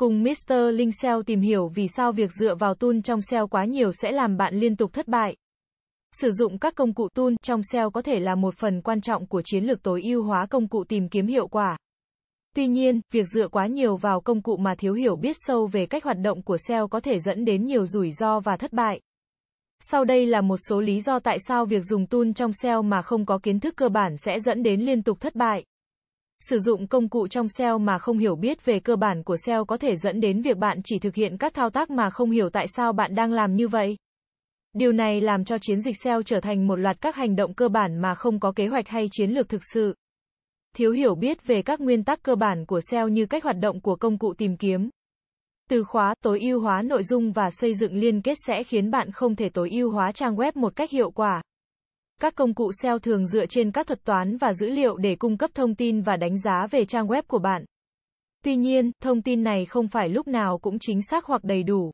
Cùng Mr. Linh SEO tìm hiểu vì sao việc dựa vào tool trong SEO quá nhiều sẽ làm bạn liên tục thất bại. Sử dụng các công cụ tool trong SEO có thể là một phần quan trọng của chiến lược tối ưu hóa công cụ tìm kiếm hiệu quả. Tuy nhiên, việc dựa quá nhiều vào công cụ mà thiếu hiểu biết sâu về cách hoạt động của SEO có thể dẫn đến nhiều rủi ro và thất bại. Sau đây là một số lý do tại sao việc dùng tool trong SEO mà không có kiến thức cơ bản sẽ dẫn đến liên tục thất bại. Sử dụng công cụ trong SEO mà không hiểu biết về cơ bản của SEO có thể dẫn đến việc bạn chỉ thực hiện các thao tác mà không hiểu tại sao bạn đang làm như vậy. Điều này làm cho chiến dịch SEO trở thành một loạt các hành động cơ bản mà không có kế hoạch hay chiến lược thực sự. Thiếu hiểu biết về các nguyên tắc cơ bản của SEO như cách hoạt động của công cụ tìm kiếm. Từ khóa tối ưu hóa nội dung và xây dựng liên kết sẽ khiến bạn không thể tối ưu hóa trang web một cách hiệu quả. Các công cụ SEO thường dựa trên các thuật toán và dữ liệu để cung cấp thông tin và đánh giá về trang web của bạn. Tuy nhiên, thông tin này không phải lúc nào cũng chính xác hoặc đầy đủ.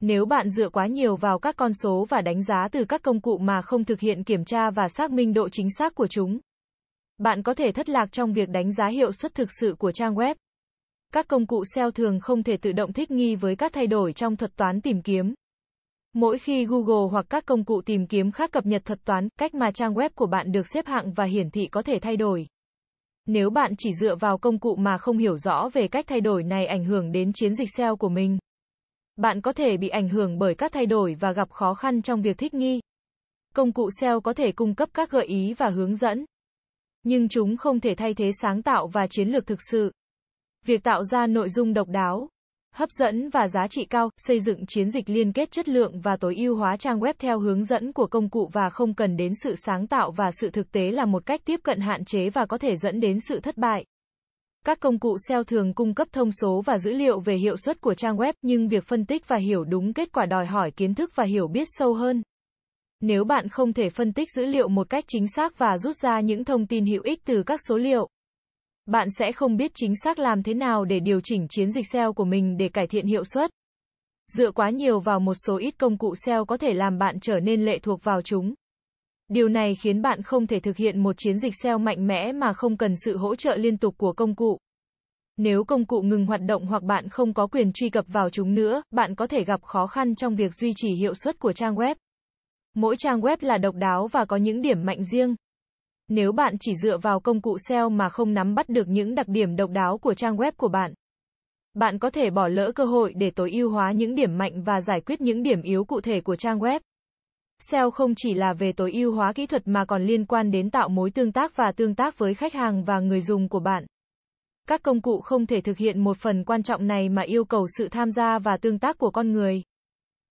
Nếu bạn dựa quá nhiều vào các con số và đánh giá từ các công cụ mà không thực hiện kiểm tra và xác minh độ chính xác của chúng, bạn có thể thất lạc trong việc đánh giá hiệu suất thực sự của trang web. Các công cụ SEO thường không thể tự động thích nghi với các thay đổi trong thuật toán tìm kiếm. Mỗi khi Google hoặc các công cụ tìm kiếm khác cập nhật thuật toán, cách mà trang web của bạn được xếp hạng và hiển thị có thể thay đổi. Nếu bạn chỉ dựa vào công cụ mà không hiểu rõ về cách thay đổi này ảnh hưởng đến chiến dịch SEO của mình, bạn có thể bị ảnh hưởng bởi các thay đổi và gặp khó khăn trong việc thích nghi. Công cụ SEO có thể cung cấp các gợi ý và hướng dẫn, nhưng chúng không thể thay thế sáng tạo và chiến lược thực sự. Việc tạo ra nội dung độc đáo, hấp dẫn và giá trị cao, xây dựng chiến dịch liên kết chất lượng và tối ưu hóa trang web theo hướng dẫn của công cụ và không cần đến sự sáng tạo và sự thực tế là một cách tiếp cận hạn chế và có thể dẫn đến sự thất bại. Các công cụ SEO thường cung cấp thông số và dữ liệu về hiệu suất của trang web, nhưng việc phân tích và hiểu đúng kết quả đòi hỏi kiến thức và hiểu biết sâu hơn. Nếu bạn không thể phân tích dữ liệu một cách chính xác và rút ra những thông tin hữu ích từ các số liệu, bạn sẽ không biết chính xác làm thế nào để điều chỉnh chiến dịch SEO của mình để cải thiện hiệu suất. Dựa quá nhiều vào một số ít công cụ SEO có thể làm bạn trở nên lệ thuộc vào chúng. Điều này khiến bạn không thể thực hiện một chiến dịch SEO mạnh mẽ mà không cần sự hỗ trợ liên tục của công cụ. Nếu công cụ ngừng hoạt động hoặc bạn không có quyền truy cập vào chúng nữa, bạn có thể gặp khó khăn trong việc duy trì hiệu suất của trang web. Mỗi trang web là độc đáo và có những điểm mạnh riêng. Nếu bạn chỉ dựa vào công cụ SEO mà không nắm bắt được những đặc điểm độc đáo của trang web của bạn, bạn có thể bỏ lỡ cơ hội để tối ưu hóa những điểm mạnh và giải quyết những điểm yếu cụ thể của trang web. SEO không chỉ là về tối ưu hóa kỹ thuật mà còn liên quan đến tạo mối tương tác và tương tác với khách hàng và người dùng của bạn. Các công cụ không thể thực hiện một phần quan trọng này mà yêu cầu sự tham gia và tương tác của con người.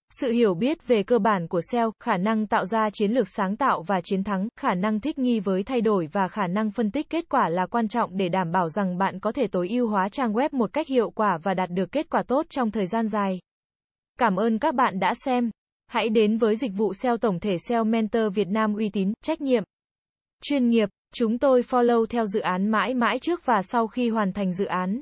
Sự hiểu biết về cơ bản của SEO, khả năng tạo ra chiến lược sáng tạo và chiến thắng, khả năng thích nghi với thay đổi và khả năng phân tích kết quả là quan trọng để đảm bảo rằng bạn có thể tối ưu hóa trang web một cách hiệu quả và đạt được kết quả tốt trong thời gian dài. Cảm ơn các bạn đã xem. Hãy đến với dịch vụ SEO tổng thể SEO Mentor Việt Nam uy tín, trách nhiệm, chuyên nghiệp. Chúng tôi follow theo dự án mãi mãi trước và sau khi hoàn thành dự án.